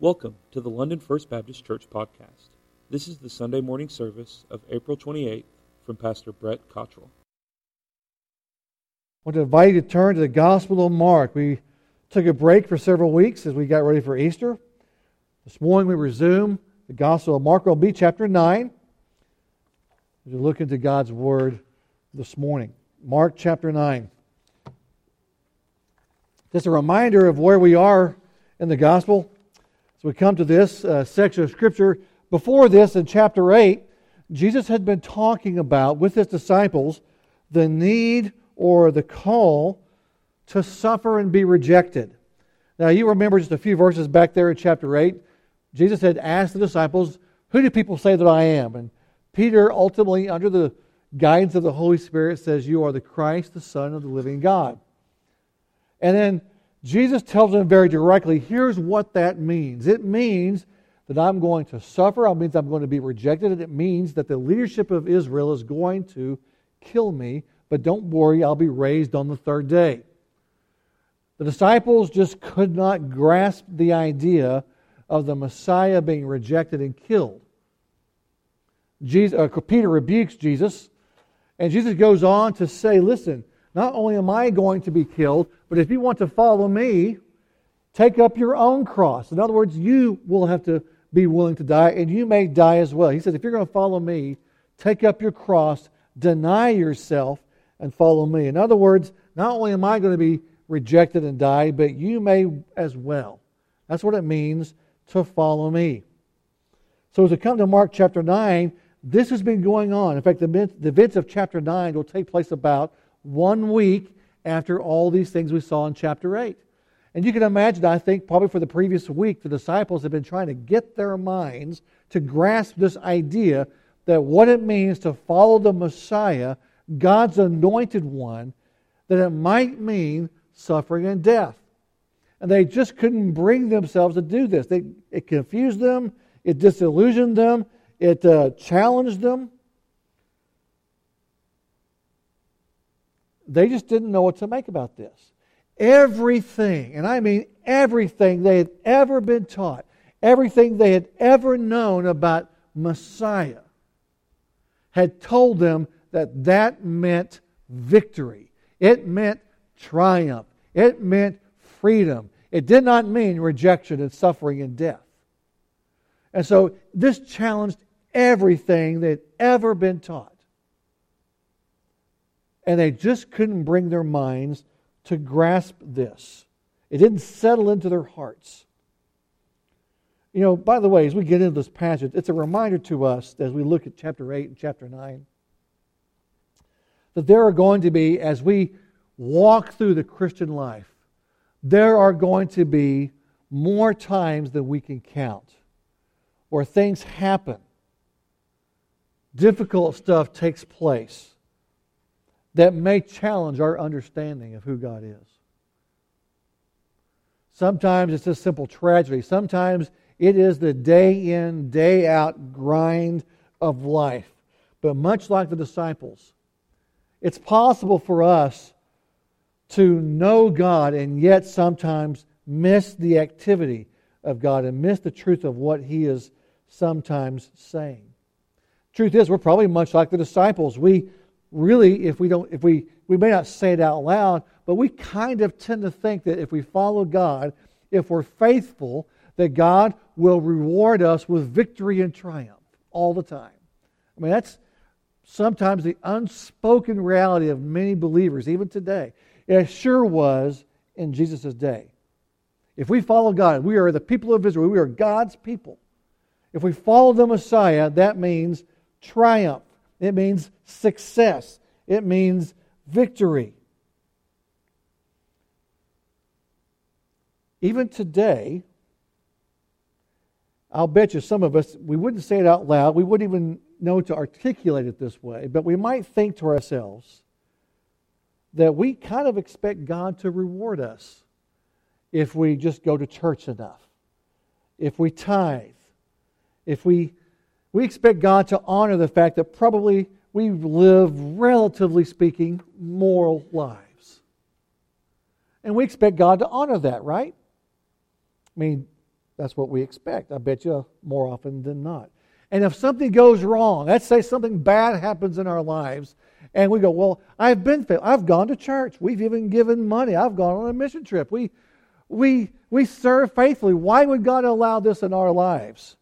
Welcome to the London First Baptist Church podcast. This is the Sunday morning service of April 28th from Pastor Brett Cottrell. I want to invite you to turn to the Gospel of Mark. We took a break for several weeks as we got ready for Easter. This morning we resume the Gospel of Mark. It will be chapter 9 as we look into God's Word this morning. Mark chapter 9. Just a reminder of where we are in the Gospel. So we come to this uh, section of Scripture. Before this, in chapter 8, Jesus had been talking about with his disciples the need or the call to suffer and be rejected. Now, you remember just a few verses back there in chapter 8. Jesus had asked the disciples, Who do people say that I am? And Peter, ultimately, under the guidance of the Holy Spirit, says, You are the Christ, the Son of the living God. And then Jesus tells them very directly here's what that means it means that I'm going to suffer, it means I'm going to be rejected, and it means that the leadership of Israel is going to kill me, but don't worry, I'll be raised on the third day. The disciples just could not grasp the idea of the Messiah being rejected and killed. Jesus, uh, Peter rebukes Jesus, and Jesus goes on to say, Listen, not only am I going to be killed, but if you want to follow me, take up your own cross. In other words, you will have to be willing to die, and you may die as well. He says, if you're going to follow me, take up your cross, deny yourself, and follow me. In other words, not only am I going to be rejected and die, but you may as well. That's what it means to follow me. So as we come to Mark chapter 9, this has been going on. In fact, the events of chapter 9 will take place about one week after all these things we saw in chapter 8. And you can imagine, I think, probably for the previous week, the disciples have been trying to get their minds to grasp this idea that what it means to follow the Messiah, God's anointed one, that it might mean suffering and death. And they just couldn't bring themselves to do this. They, it confused them, it disillusioned them, it uh, challenged them. They just didn't know what to make about this. Everything, and I mean everything they had ever been taught, everything they had ever known about Messiah, had told them that that meant victory. It meant triumph. It meant freedom. It did not mean rejection and suffering and death. And so this challenged everything they'd ever been taught and they just couldn't bring their minds to grasp this. It didn't settle into their hearts. You know, by the way, as we get into this passage, it's a reminder to us as we look at chapter 8 and chapter 9 that there are going to be, as we walk through the Christian life, there are going to be more times than we can count where things happen. Difficult stuff takes place that may challenge our understanding of who God is. Sometimes it's a simple tragedy. Sometimes it is the day in, day out grind of life. But much like the disciples, it's possible for us to know God and yet sometimes miss the activity of God and miss the truth of what He is sometimes saying. Truth is, we're probably much like the disciples. We really, if we don't, if we, we may not say it out loud, but we kind of tend to think that if we follow God, if we're faithful, that God will reward us with victory and triumph all the time. I mean, that's sometimes the unspoken reality of many believers, even today. It sure was in Jesus' day. If we follow God, we are the people of Israel, we are God's people. If we follow the Messiah, that means triumph. It means success. It means victory. Even today, I'll bet you some of us, we wouldn't say it out loud. We wouldn't even know to articulate it this way. But we might think to ourselves that we kind of expect God to reward us if we just go to church enough, if we tithe, if we we expect God to honor the fact that probably we live, relatively speaking, moral lives. And we expect God to honor that, right? I mean, That's what we expect. I bet you more often than not. And if something goes wrong, let's say something bad happens in our lives, and we go, Well, I've been faithful. I've gone to church. We've even given money. I've gone on a mission trip. We, we, we serve faithfully. Why would God allow this in our lives?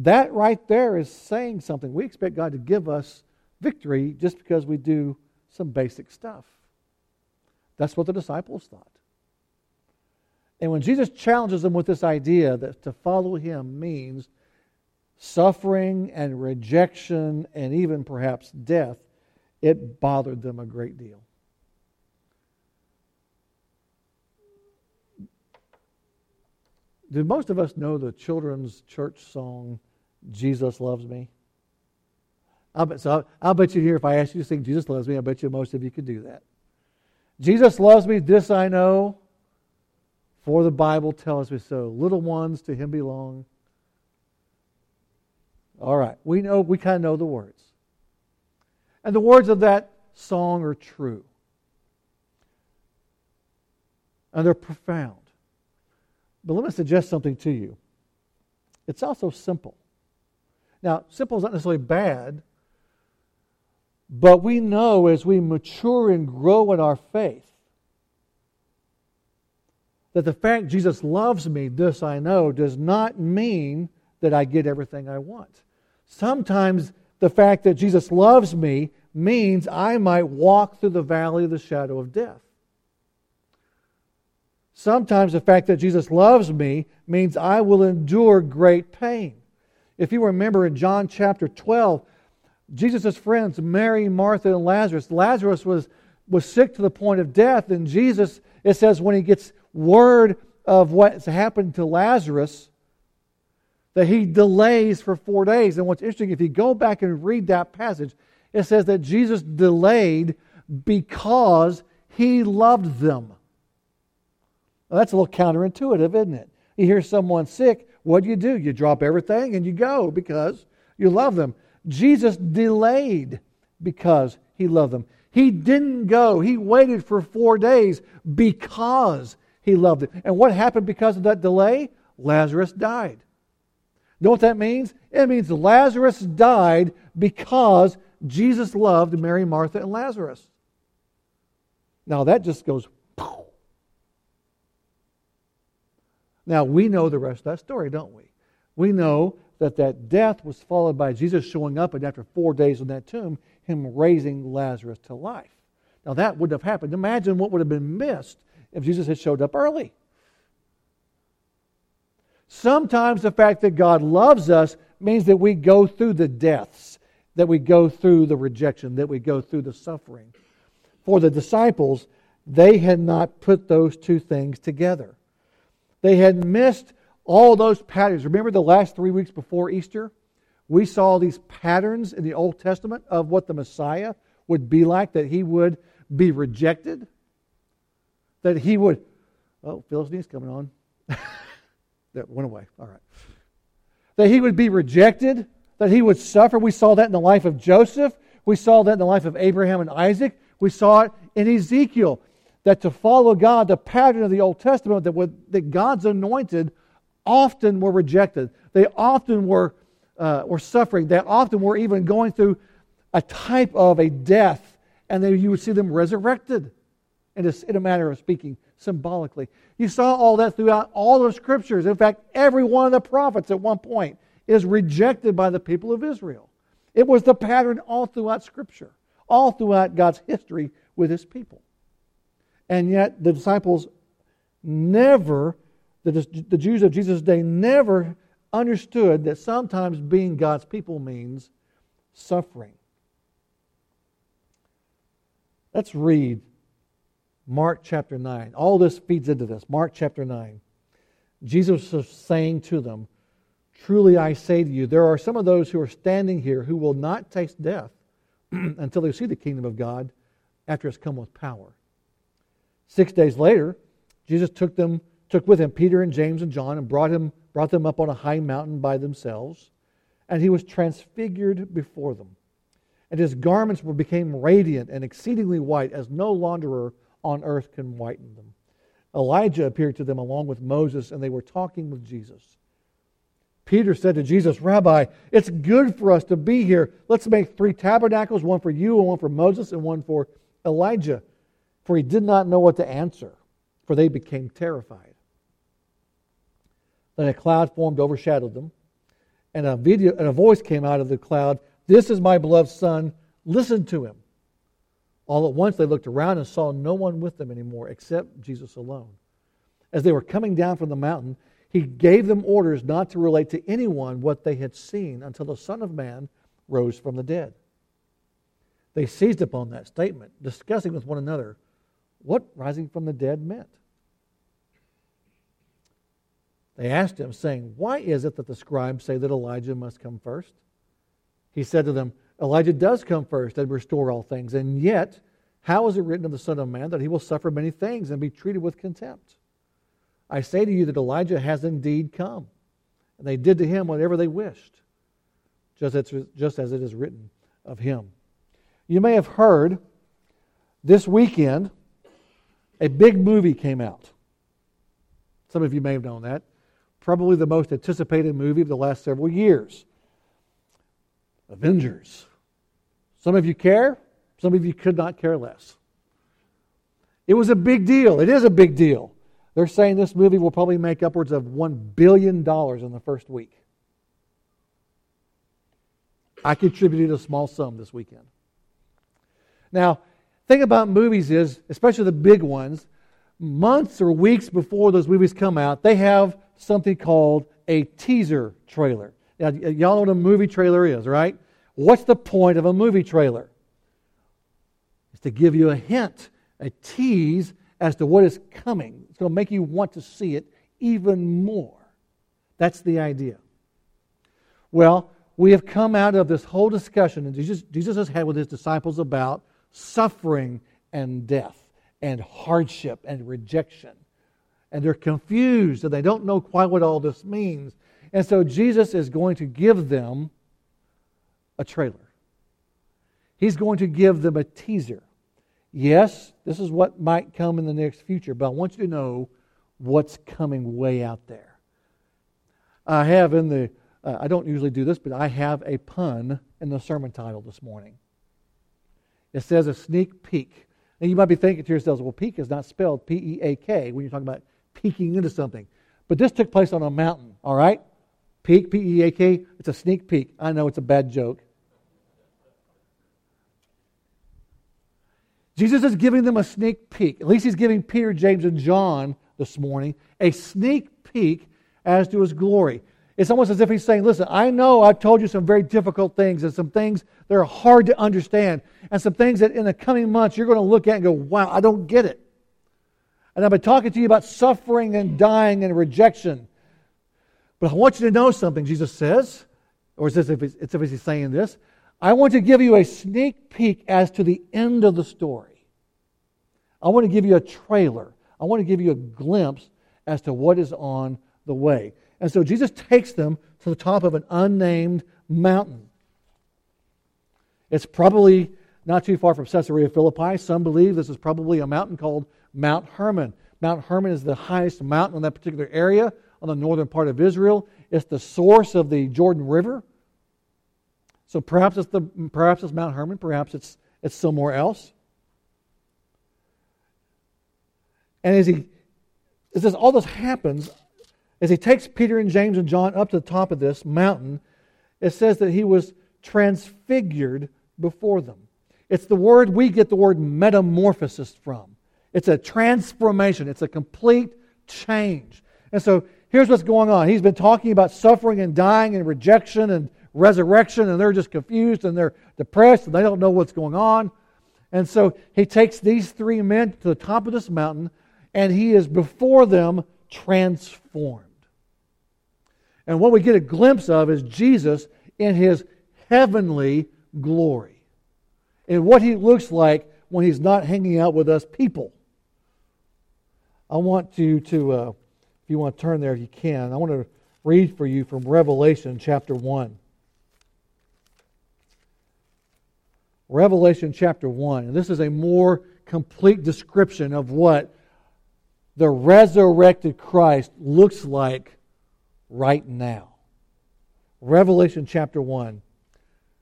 That right there is saying something. We expect God to give us victory just because we do some basic stuff. That's what the disciples thought. And when Jesus challenges them with this idea that to follow him means suffering and rejection and even perhaps death, it bothered them a great deal. Do most of us know the children's church song, Jesus Loves Me? I'll bet, so I'll, bet you here, if I ask you to sing Jesus Loves Me, I bet you most of you could do that. Jesus loves me, this I know, for the Bible tells me so. Little ones to him belong. All right, we know, we kind of know the words. And the words of that song are true. And they're profound. But let me suggest something to you. It's also simple. Now, simple is not necessarily bad, but we know as we mature and grow in our faith that the fact Jesus loves me, this I know, does not mean that I get everything I want. Sometimes the fact that Jesus loves me means I might walk through the valley of the shadow of death. Sometimes the fact that Jesus loves me means I will endure great pain. If you remember in John chapter 12, Jesus' friends, Mary, Martha, and Lazarus, Lazarus was, was sick to the point of death, and Jesus, it says, when he gets word of what's happened to Lazarus, that he delays for four days. And what's interesting, if you go back and read that passage, it says that Jesus delayed because he loved them. Well, that's a little counterintuitive, isn't it? You hear someone sick, what do you do? You drop everything and you go because you love them. Jesus delayed because he loved them. He didn't go. He waited for four days because he loved them. And what happened because of that delay? Lazarus died. Know what that means? It means Lazarus died because Jesus loved Mary, Martha, and Lazarus. Now that just goes. Now we know the rest of that story, don't we? We know that that death was followed by Jesus showing up, and after four days in that tomb, him raising Lazarus to life. Now that wouldn't have happened. Imagine what would have been missed if Jesus had showed up early. Sometimes the fact that God loves us means that we go through the deaths, that we go through the rejection, that we go through the suffering. For the disciples, they had not put those two things together. They had missed all those patterns. Remember the last three weeks before Easter? We saw these patterns in the Old Testament of what the Messiah would be like, that he would be rejected, that he would. Oh, Phil's knee's coming on. that went away. All right. That he would be rejected, that he would suffer. We saw that in the life of Joseph. We saw that in the life of Abraham and Isaac. We saw it in Ezekiel. That to follow God, the pattern of the Old Testament, that, that God's anointed often were rejected. They often were, uh, were suffering. They often were even going through a type of a death, and then you would see them resurrected in a, in a manner of speaking, symbolically. You saw all that throughout all the scriptures. In fact, every one of the prophets at one point is rejected by the people of Israel. It was the pattern all throughout scripture, all throughout God's history with his people. And yet, the disciples never, the, the Jews of Jesus' day never understood that sometimes being God's people means suffering. Let's read Mark chapter 9. All this feeds into this. Mark chapter 9. Jesus was saying to them, Truly I say to you, there are some of those who are standing here who will not taste death until they see the kingdom of God after it's come with power. Six days later, Jesus took them, took with him Peter and James and John and brought, him, brought them up on a high mountain by themselves, and he was transfigured before them. And his garments were became radiant and exceedingly white, as no launderer on earth can whiten them. Elijah appeared to them along with Moses, and they were talking with Jesus. Peter said to Jesus, Rabbi, it's good for us to be here. Let's make three tabernacles one for you, and one for Moses, and one for Elijah. For he did not know what to answer, for they became terrified. Then a cloud formed, overshadowed them, and a, video, and a voice came out of the cloud This is my beloved Son, listen to him. All at once they looked around and saw no one with them anymore except Jesus alone. As they were coming down from the mountain, he gave them orders not to relate to anyone what they had seen until the Son of Man rose from the dead. They seized upon that statement, discussing with one another what rising from the dead meant. They asked him, saying, Why is it that the scribes say that Elijah must come first? He said to them, Elijah does come first and restore all things, and yet, how is it written of the Son of Man that he will suffer many things and be treated with contempt? I say to you that Elijah has indeed come. And they did to him whatever they wished, just as, just as it is written of him. You may have heard this weekend a big movie came out. Some of you may have known that. Probably the most anticipated movie of the last several years Avengers. Some of you care, some of you could not care less. It was a big deal. It is a big deal. They're saying this movie will probably make upwards of $1 billion in the first week. I contributed a small sum this weekend. Now, thing about movies is, especially the big ones, months or weeks before those movies come out, they have something called a teaser trailer. Now, y'all know what a movie trailer is, right? What's the point of a movie trailer? It's to give you a hint, a tease as to what is coming. It's going to make you want to see it even more. That's the idea. Well, we have come out of this whole discussion that Jesus, Jesus has had with his disciples about suffering and death and hardship and rejection. And they're confused and they don't know quite what all this means. And so Jesus is going to give them a trailer. He's going to give them a teaser. Yes, this is what might come in the next future, but I want you to know what's coming way out there. I have in the, uh, I don't usually do this, but I have a pun in the sermon title this morning. It says a sneak peek. And you might be thinking to yourselves, well, peek is not spelled P E A K when you're talking about peeking into something. But this took place on a mountain, all right? Peek, P E A K, it's a sneak peek. I know it's a bad joke. Jesus is giving them a sneak peek. At least he's giving Peter, James, and John this morning a sneak peek as to his glory. It's almost as if he's saying, Listen, I know I've told you some very difficult things and some things that are hard to understand, and some things that in the coming months you're going to look at and go, Wow, I don't get it. And I've been talking to you about suffering and dying and rejection. But I want you to know something, Jesus says, or it's as if it's as if he's saying this. I want to give you a sneak peek as to the end of the story. I want to give you a trailer. I want to give you a glimpse as to what is on the way. And so Jesus takes them to the top of an unnamed mountain. It's probably not too far from Caesarea Philippi. Some believe this is probably a mountain called Mount Hermon. Mount Hermon is the highest mountain in that particular area on the northern part of Israel. It's the source of the Jordan River. So perhaps it's, the, perhaps it's Mount Hermon, perhaps it's, it's somewhere else. And as he as this, all this happens, as he takes Peter and James and John up to the top of this mountain, it says that he was transfigured before them. It's the word we get the word metamorphosis from. It's a transformation, it's a complete change. And so here's what's going on. He's been talking about suffering and dying and rejection and resurrection, and they're just confused and they're depressed and they don't know what's going on. And so he takes these three men to the top of this mountain and he is before them transformed. And what we get a glimpse of is Jesus in his heavenly glory, and what he looks like when he's not hanging out with us people. I want you to, uh, if you want to turn there, if you can, I want to read for you from Revelation chapter 1. Revelation chapter 1. And this is a more complete description of what the resurrected Christ looks like right now. Revelation chapter 1,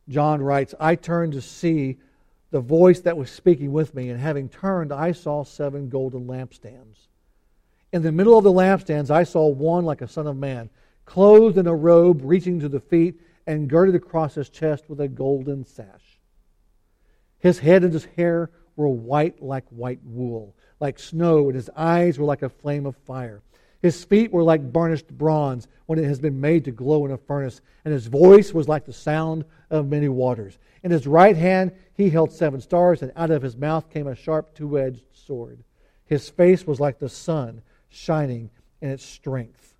John writes, I turned to see the voice that was speaking with me, and having turned, I saw seven golden lampstands. In the middle of the lampstands, I saw one like a son of man, clothed in a robe reaching to the feet, and girded across his chest with a golden sash. His head and his hair were white like white wool, like snow, and his eyes were like a flame of fire. His feet were like burnished bronze when it has been made to glow in a furnace, and his voice was like the sound of many waters. In his right hand he held seven stars, and out of his mouth came a sharp two edged sword. His face was like the sun shining in its strength.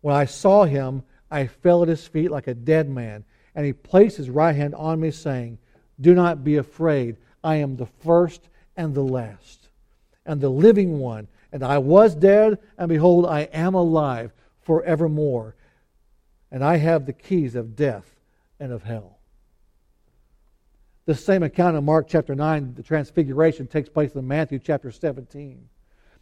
When I saw him, I fell at his feet like a dead man, and he placed his right hand on me, saying, Do not be afraid. I am the first and the last, and the living one. And I was dead, and behold, I am alive forevermore. And I have the keys of death and of hell. The same account in Mark chapter 9, the transfiguration, takes place in Matthew chapter 17.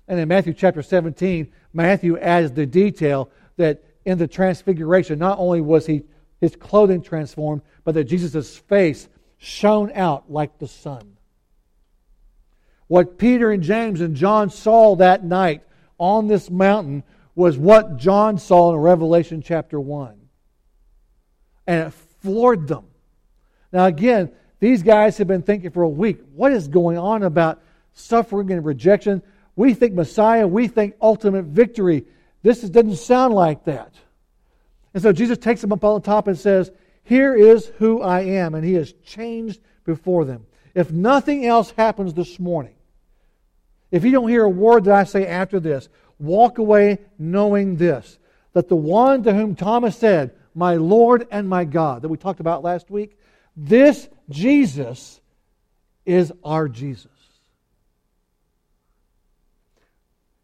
And in Matthew chapter 17, Matthew adds the detail that in the transfiguration, not only was he his clothing transformed, but that Jesus' face shone out like the sun. What Peter and James and John saw that night on this mountain was what John saw in Revelation chapter 1. And it floored them. Now, again, these guys have been thinking for a week what is going on about suffering and rejection? We think Messiah, we think ultimate victory. This doesn't sound like that. And so Jesus takes them up on the top and says, Here is who I am. And he has changed before them. If nothing else happens this morning, if you don't hear a word that I say after this, walk away knowing this that the one to whom Thomas said, My Lord and my God, that we talked about last week, this Jesus is our Jesus.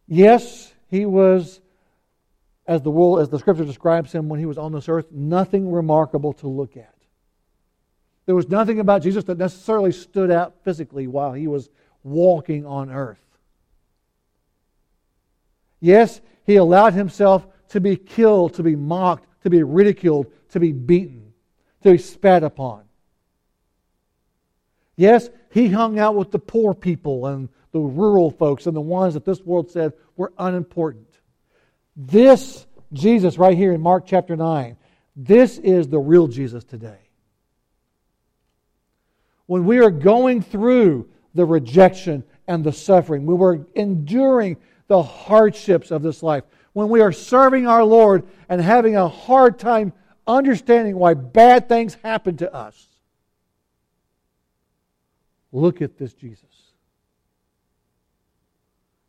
Yes, he was, as the world, as the scripture describes him when he was on this earth, nothing remarkable to look at. There was nothing about Jesus that necessarily stood out physically while he was walking on earth. Yes, he allowed himself to be killed, to be mocked, to be ridiculed, to be beaten, to be spat upon. Yes, he hung out with the poor people and the rural folks and the ones that this world said were unimportant. This Jesus, right here in Mark chapter 9, this is the real Jesus today. When we are going through the rejection and the suffering, when we're enduring the hardships of this life, when we are serving our Lord and having a hard time understanding why bad things happen to us, look at this Jesus.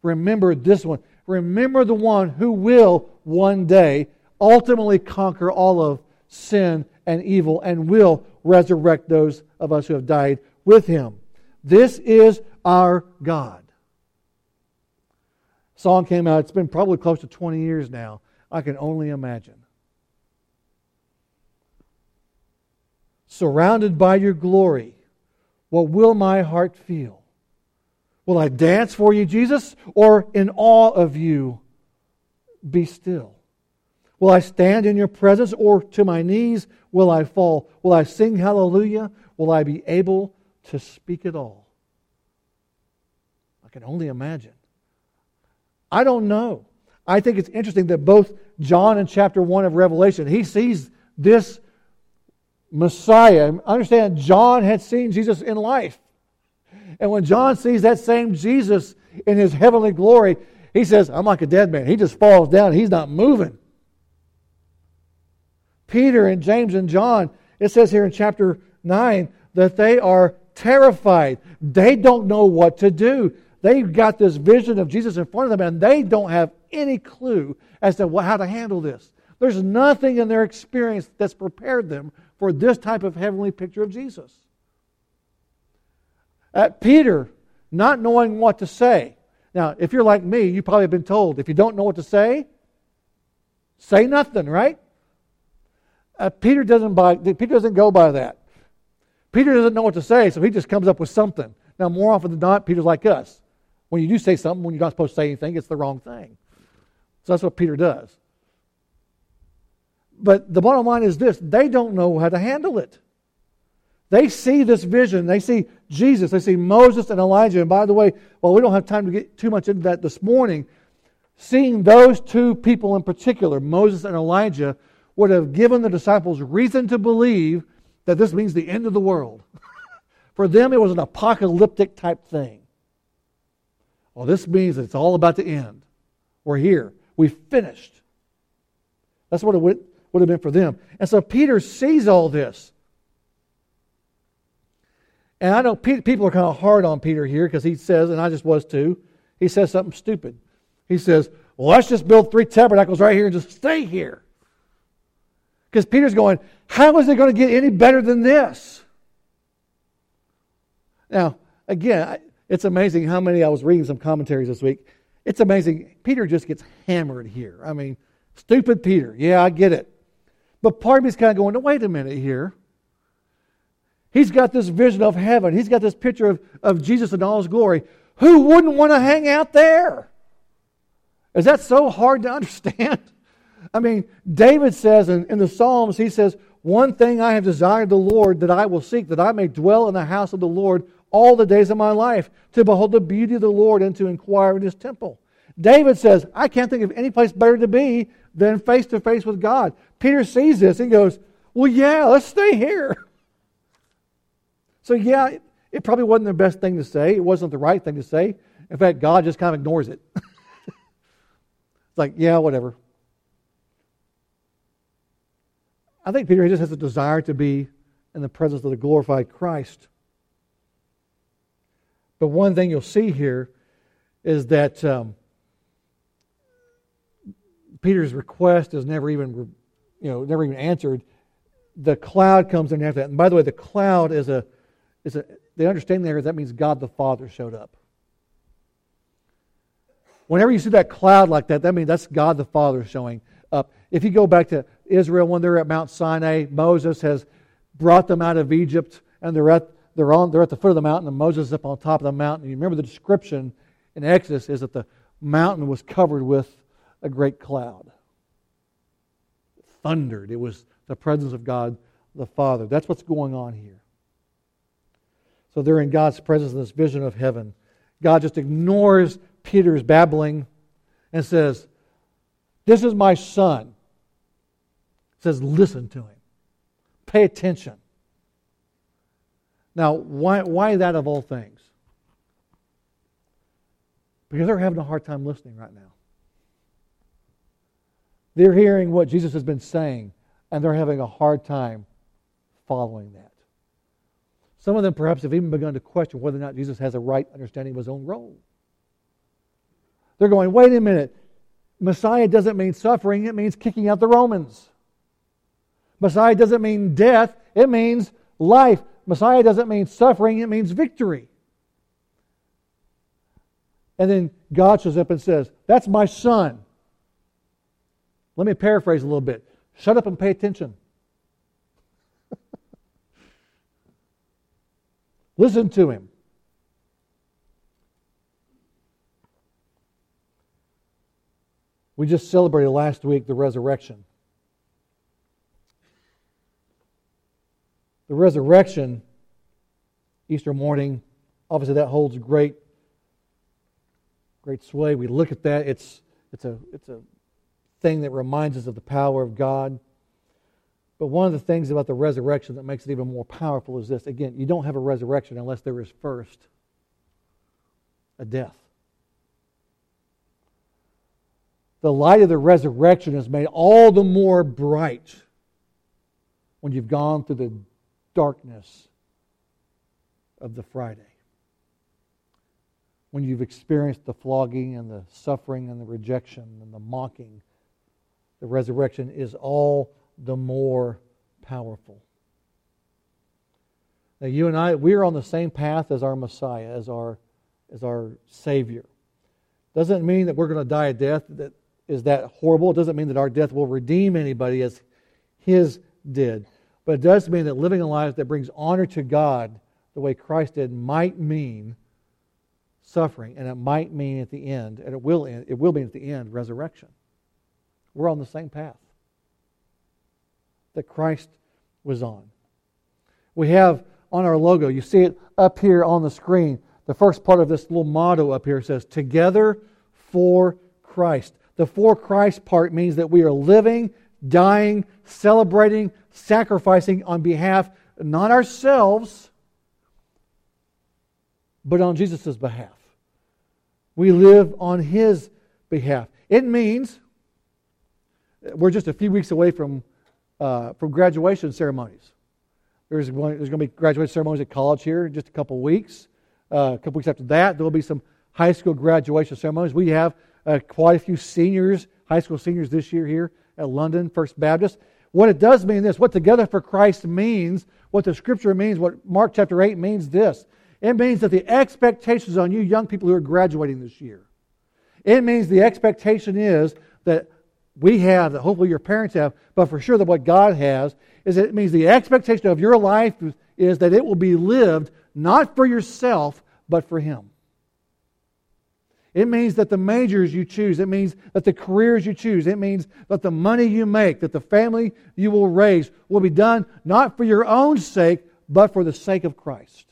Remember this one. Remember the one who will one day ultimately conquer all of sin and evil and will resurrect those of us who have died with him. This is our God. Song came out, it's been probably close to 20 years now. I can only imagine. Surrounded by your glory, what will my heart feel? Will I dance for you, Jesus, or in awe of you, be still? Will I stand in your presence, or to my knees will I fall? Will I sing hallelujah? Will I be able to speak at all? I can only imagine. I don't know. I think it's interesting that both John in chapter 1 of Revelation, he sees this Messiah. Understand, John had seen Jesus in life. And when John sees that same Jesus in his heavenly glory, he says, I'm like a dead man. He just falls down. He's not moving. Peter and James and John, it says here in chapter 9 that they are terrified. They don't know what to do. They've got this vision of Jesus in front of them and they don't have any clue as to how to handle this. There's nothing in their experience that's prepared them for this type of heavenly picture of Jesus. At Peter, not knowing what to say. Now, if you're like me, you probably have been told if you don't know what to say, say nothing, right? Uh, Peter doesn't buy. Peter doesn't go by that. Peter doesn't know what to say, so he just comes up with something. Now, more often than not, Peter's like us. When you do say something, when you're not supposed to say anything, it's the wrong thing. So that's what Peter does. but the bottom line is this they don't know how to handle it. They see this vision. They see Jesus. They see Moses and Elijah. And by the way, well, we don't have time to get too much into that this morning. Seeing those two people in particular, Moses and Elijah, would have given the disciples reason to believe that this means the end of the world. For them, it was an apocalyptic type thing. Well, this means that it's all about to end. We're here. We've finished. That's what it would, would have been for them. And so Peter sees all this. And I know people are kind of hard on Peter here because he says, and I just was too, he says something stupid. He says, well, let's just build three tabernacles right here and just stay here. Because Peter's going, how is it going to get any better than this? Now, again, it's amazing how many I was reading some commentaries this week. It's amazing. Peter just gets hammered here. I mean, stupid Peter. Yeah, I get it. But part of me is kind of going, wait a minute here. He's got this vision of heaven. He's got this picture of, of Jesus in all his glory. Who wouldn't want to hang out there? Is that so hard to understand? I mean, David says in, in the Psalms, he says, One thing I have desired the Lord that I will seek, that I may dwell in the house of the Lord all the days of my life, to behold the beauty of the Lord and to inquire in his temple. David says, I can't think of any place better to be than face to face with God. Peter sees this and goes, Well, yeah, let's stay here. So, yeah, it, it probably wasn't the best thing to say. It wasn't the right thing to say. In fact, God just kind of ignores it. it's like, yeah, whatever. I think Peter just has a desire to be in the presence of the glorified Christ. But one thing you'll see here is that um, Peter's request is never even, you know, never even answered. The cloud comes in after that. And by the way, the cloud is a is a, the understanding there is that means God the Father showed up. Whenever you see that cloud like that, that means that's God the Father showing up. If you go back to Israel when they're at Mount Sinai, Moses has brought them out of Egypt, and they're at they're on they're at the foot of the mountain, and Moses is up on top of the mountain. You remember the description in Exodus is that the mountain was covered with a great cloud. It thundered. It was the presence of God the Father. That's what's going on here. So they're in God's presence in this vision of heaven. God just ignores Peter's babbling and says, This is my son. Says, Listen to him. Pay attention. Now, why, why that of all things? Because they're having a hard time listening right now. They're hearing what Jesus has been saying, and they're having a hard time following that. Some of them perhaps have even begun to question whether or not Jesus has a right understanding of his own role. They're going, wait a minute. Messiah doesn't mean suffering, it means kicking out the Romans. Messiah doesn't mean death, it means life. Messiah doesn't mean suffering, it means victory. And then God shows up and says, That's my son. Let me paraphrase a little bit. Shut up and pay attention. Listen to him. We just celebrated last week the resurrection. The resurrection, Easter morning, obviously that holds great, great sway. We look at that. It's, it's, a, it's a thing that reminds us of the power of God. But one of the things about the resurrection that makes it even more powerful is this. Again, you don't have a resurrection unless there is first a death. The light of the resurrection is made all the more bright when you've gone through the darkness of the Friday. When you've experienced the flogging and the suffering and the rejection and the mocking, the resurrection is all the more powerful. Now, you and I, we are on the same path as our Messiah, as our, as our Savior. Doesn't mean that we're going to die a death that is that horrible. It doesn't mean that our death will redeem anybody as His did. But it does mean that living a life that brings honor to God the way Christ did might mean suffering, and it might mean at the end, and it will, end, it will mean at the end, resurrection. We're on the same path. that Christ was on. We have on our logo, you see it up here on the screen. The first part of this little motto up here says, Together for Christ. The for Christ part means that we are living, dying, celebrating, sacrificing on behalf, not ourselves, but on Jesus' behalf. We live on His behalf. It means we're just a few weeks away from, uh, from graduation ceremonies. There's going, there's going to be graduation ceremonies at college here in just a couple weeks. Uh, a couple weeks after that, there will be some high school graduation ceremonies. We have uh, quite a few seniors, high school seniors this year here at London First Baptist. What it does mean this, what Together for Christ means, what the scripture means, what Mark chapter 8 means this. It means that the expectations on you young people who are graduating this year, it means the expectation is that we have, that hopefully your parents have, but for sure that what God has, is that it means the expectation of your life is that it will be lived not for yourself, but for Him. It means that the majors you choose, it means that the careers you choose, it means that the money you make, that the family you will raise will be done not for your own sake, but for the sake of Christ.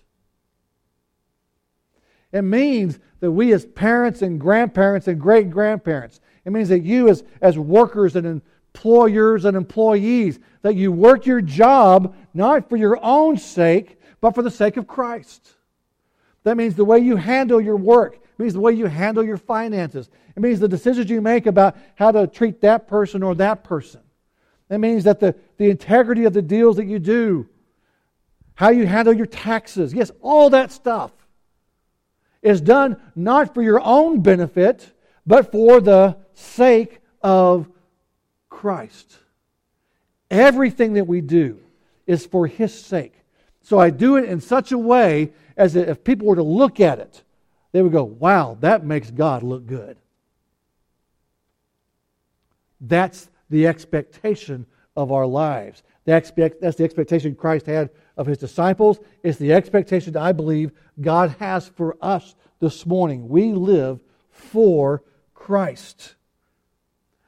It means that we as parents and grandparents and great grandparents, it means that you as, as workers and employers and employees, that you work your job not for your own sake, but for the sake of Christ. That means the way you handle your work it means the way you handle your finances. It means the decisions you make about how to treat that person or that person. It means that the, the integrity of the deals that you do, how you handle your taxes, yes, all that stuff is done not for your own benefit, but for the sake of Christ. Everything that we do is for His sake. So I do it in such a way as if people were to look at it, they would go, wow, that makes God look good. That's the expectation of our lives. The expect, that's the expectation Christ had of his disciples. It's the expectation I believe God has for us this morning. We live for Christ.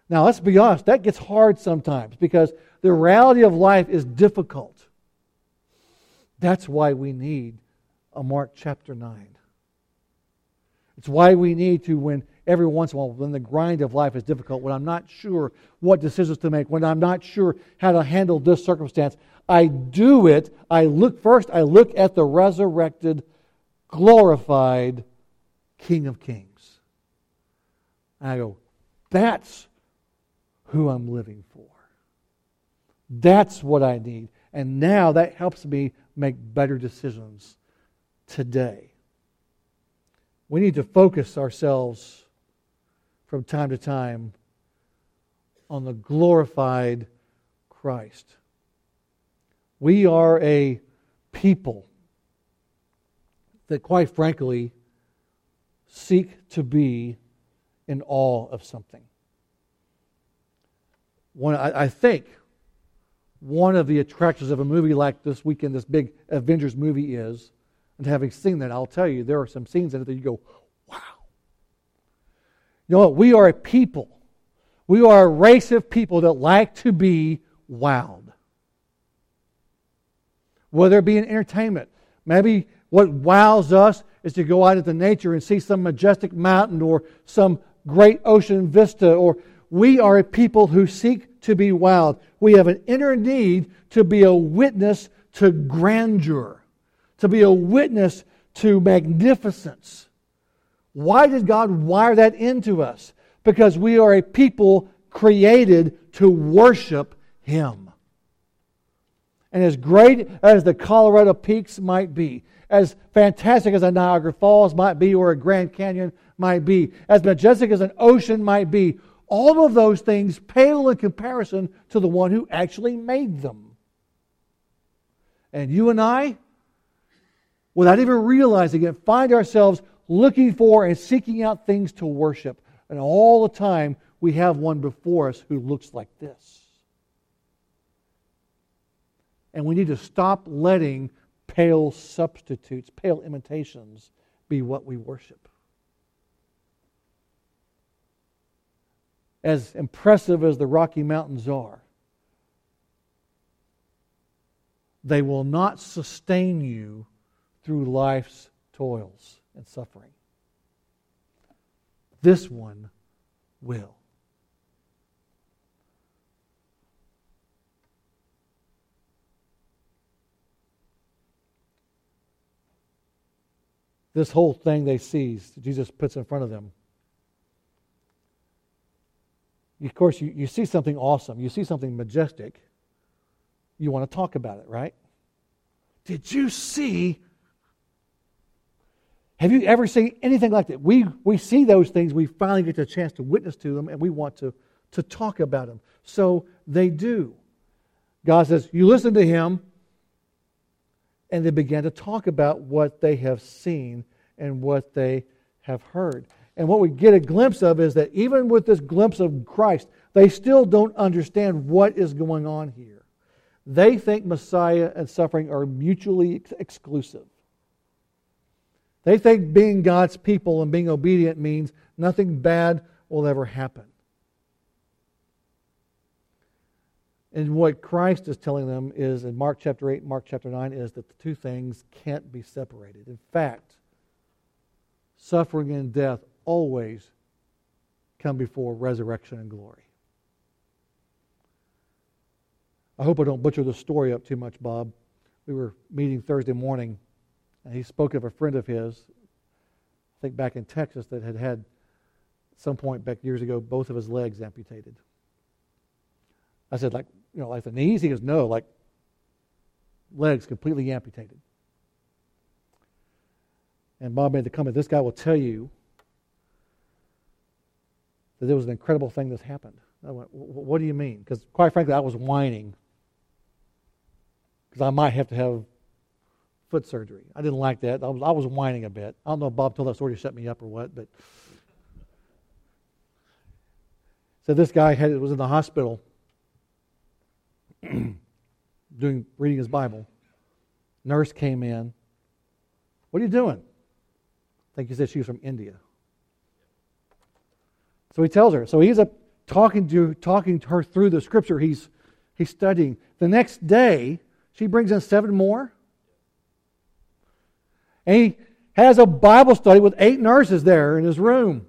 Now, let's be honest, that gets hard sometimes because the reality of life is difficult. That's why we need a Mark chapter 9. It's why we need to, when every once in a while, when the grind of life is difficult, when I'm not sure what decisions to make, when I'm not sure how to handle this circumstance, I do it. I look first, I look at the resurrected, glorified King of Kings. And I go, that's who I'm living for. That's what I need. And now that helps me make better decisions today. We need to focus ourselves from time to time on the glorified Christ. We are a people that, quite frankly, seek to be in awe of something. One, I, I think one of the attractions of a movie like this weekend, this big Avengers movie, is and having seen that, I'll tell you, there are some scenes in it that you go, wow. You know what? We are a people. We are a race of people that like to be wowed. Whether it be in entertainment, maybe what wows us is to go out into nature and see some majestic mountain or some great ocean vista, or we are a people who seek to be wowed. We have an inner need to be a witness to grandeur to be a witness to magnificence. Why did God wire that into us? Because we are a people created to worship Him. And as great as the Colorado Peaks might be, as fantastic as a Niagara Falls might be or a Grand Canyon might be, as majestic as an ocean might be, all of those things pale in comparison to the one who actually made them. And you and I, without even realizing it, find ourselves looking for and seeking out things to worship. And all the time, we have one before us who looks like this. And we need to stop letting pale substitutes, pale imitations, be what we worship. As impressive as the Rocky Mountains are, they will not sustain you through life's toils and suffering. This one will. This whole thing they seized, Jesus puts in front of them. Of course, you, you see something awesome, you see something majestic, you want to talk about it, right? Did you see? Have you ever seen anything like that? We, we see those things, we finally get the chance to witness to them, and we want to, to talk about them. So they do. God says, You listen to him, and they began to talk about what they have seen and what they have heard. And what we get a glimpse of is that even with this glimpse of Christ, they still don't understand what is going on here. They think Messiah and suffering are mutually ex- exclusive. They think being God's people and being obedient means nothing bad will ever happen. And what Christ is telling them is in Mark chapter 8 Mark chapter 9 is that the two things can't be separated. In fact, suffering and death always come before resurrection and glory. I hope I don't butcher the story up too much, Bob. We were meeting Thursday morning, and he spoke of a friend of his, I think back in Texas, that had had, some point back years ago, both of his legs amputated. I said, like, you know, like the knees? He goes, no, like legs completely amputated. And Bob made the comment, this guy will tell you that there was an incredible thing that's happened. I went, what do you mean? Because quite frankly, I was whining because I might have to have foot surgery. I didn't like that. I was, I was whining a bit. I don't know if Bob told that story to shut me up or what, but. So this guy had, was in the hospital doing reading his Bible. Nurse came in. What are you doing? I think he said she was from India. So he tells her. So he's up talking to talking to her through the scripture he's he's studying. The next day, she brings in seven more. And he has a Bible study with eight nurses there in his room.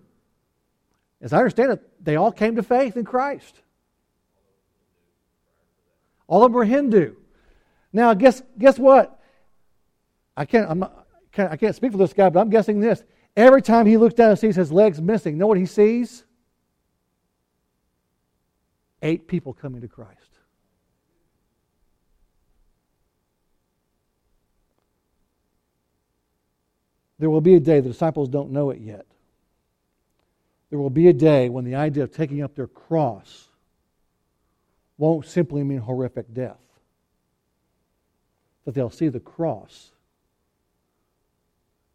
As I understand it, they all came to faith in Christ. All of them were Hindu. Now, guess guess what? I can't. I'm not, I can't speak for this guy, but I'm guessing this. Every time he looks down and sees his legs missing, know what he sees? Eight people coming to Christ. There will be a day, the disciples don't know it yet. There will be a day when the idea of taking up their cross won't simply mean horrific death. but they'll see the cross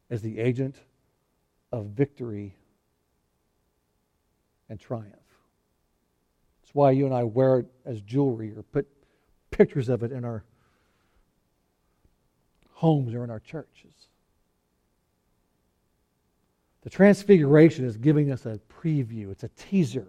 as the agent of victory and triumph. That's why you and I wear it as jewelry or put pictures of it in our homes or in our churches. The Transfiguration is giving us a preview, it's a teaser.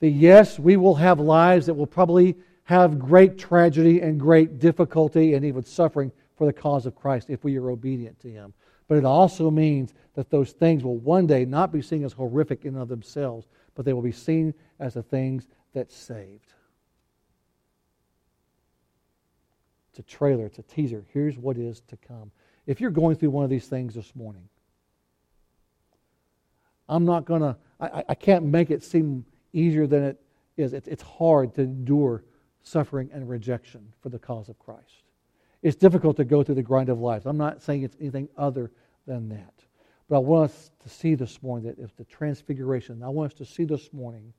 That yes, we will have lives that will probably have great tragedy and great difficulty and even suffering for the cause of Christ if we are obedient to Him. But it also means that those things will one day not be seen as horrific in of themselves, but they will be seen as the things that saved. It's a trailer, it's a teaser. Here's what is to come. If you're going through one of these things this morning, I'm not going to, I can't make it seem easier than it is. It's, it's hard to endure suffering and rejection for the cause of Christ. It's difficult to go through the grind of life. I'm not saying it's anything other than that. But I want us to see this morning that if the transfiguration, I want us to see this morning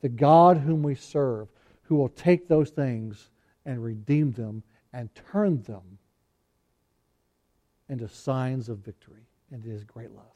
the God whom we serve, who will take those things and redeem them and turn them into signs of victory and his great love.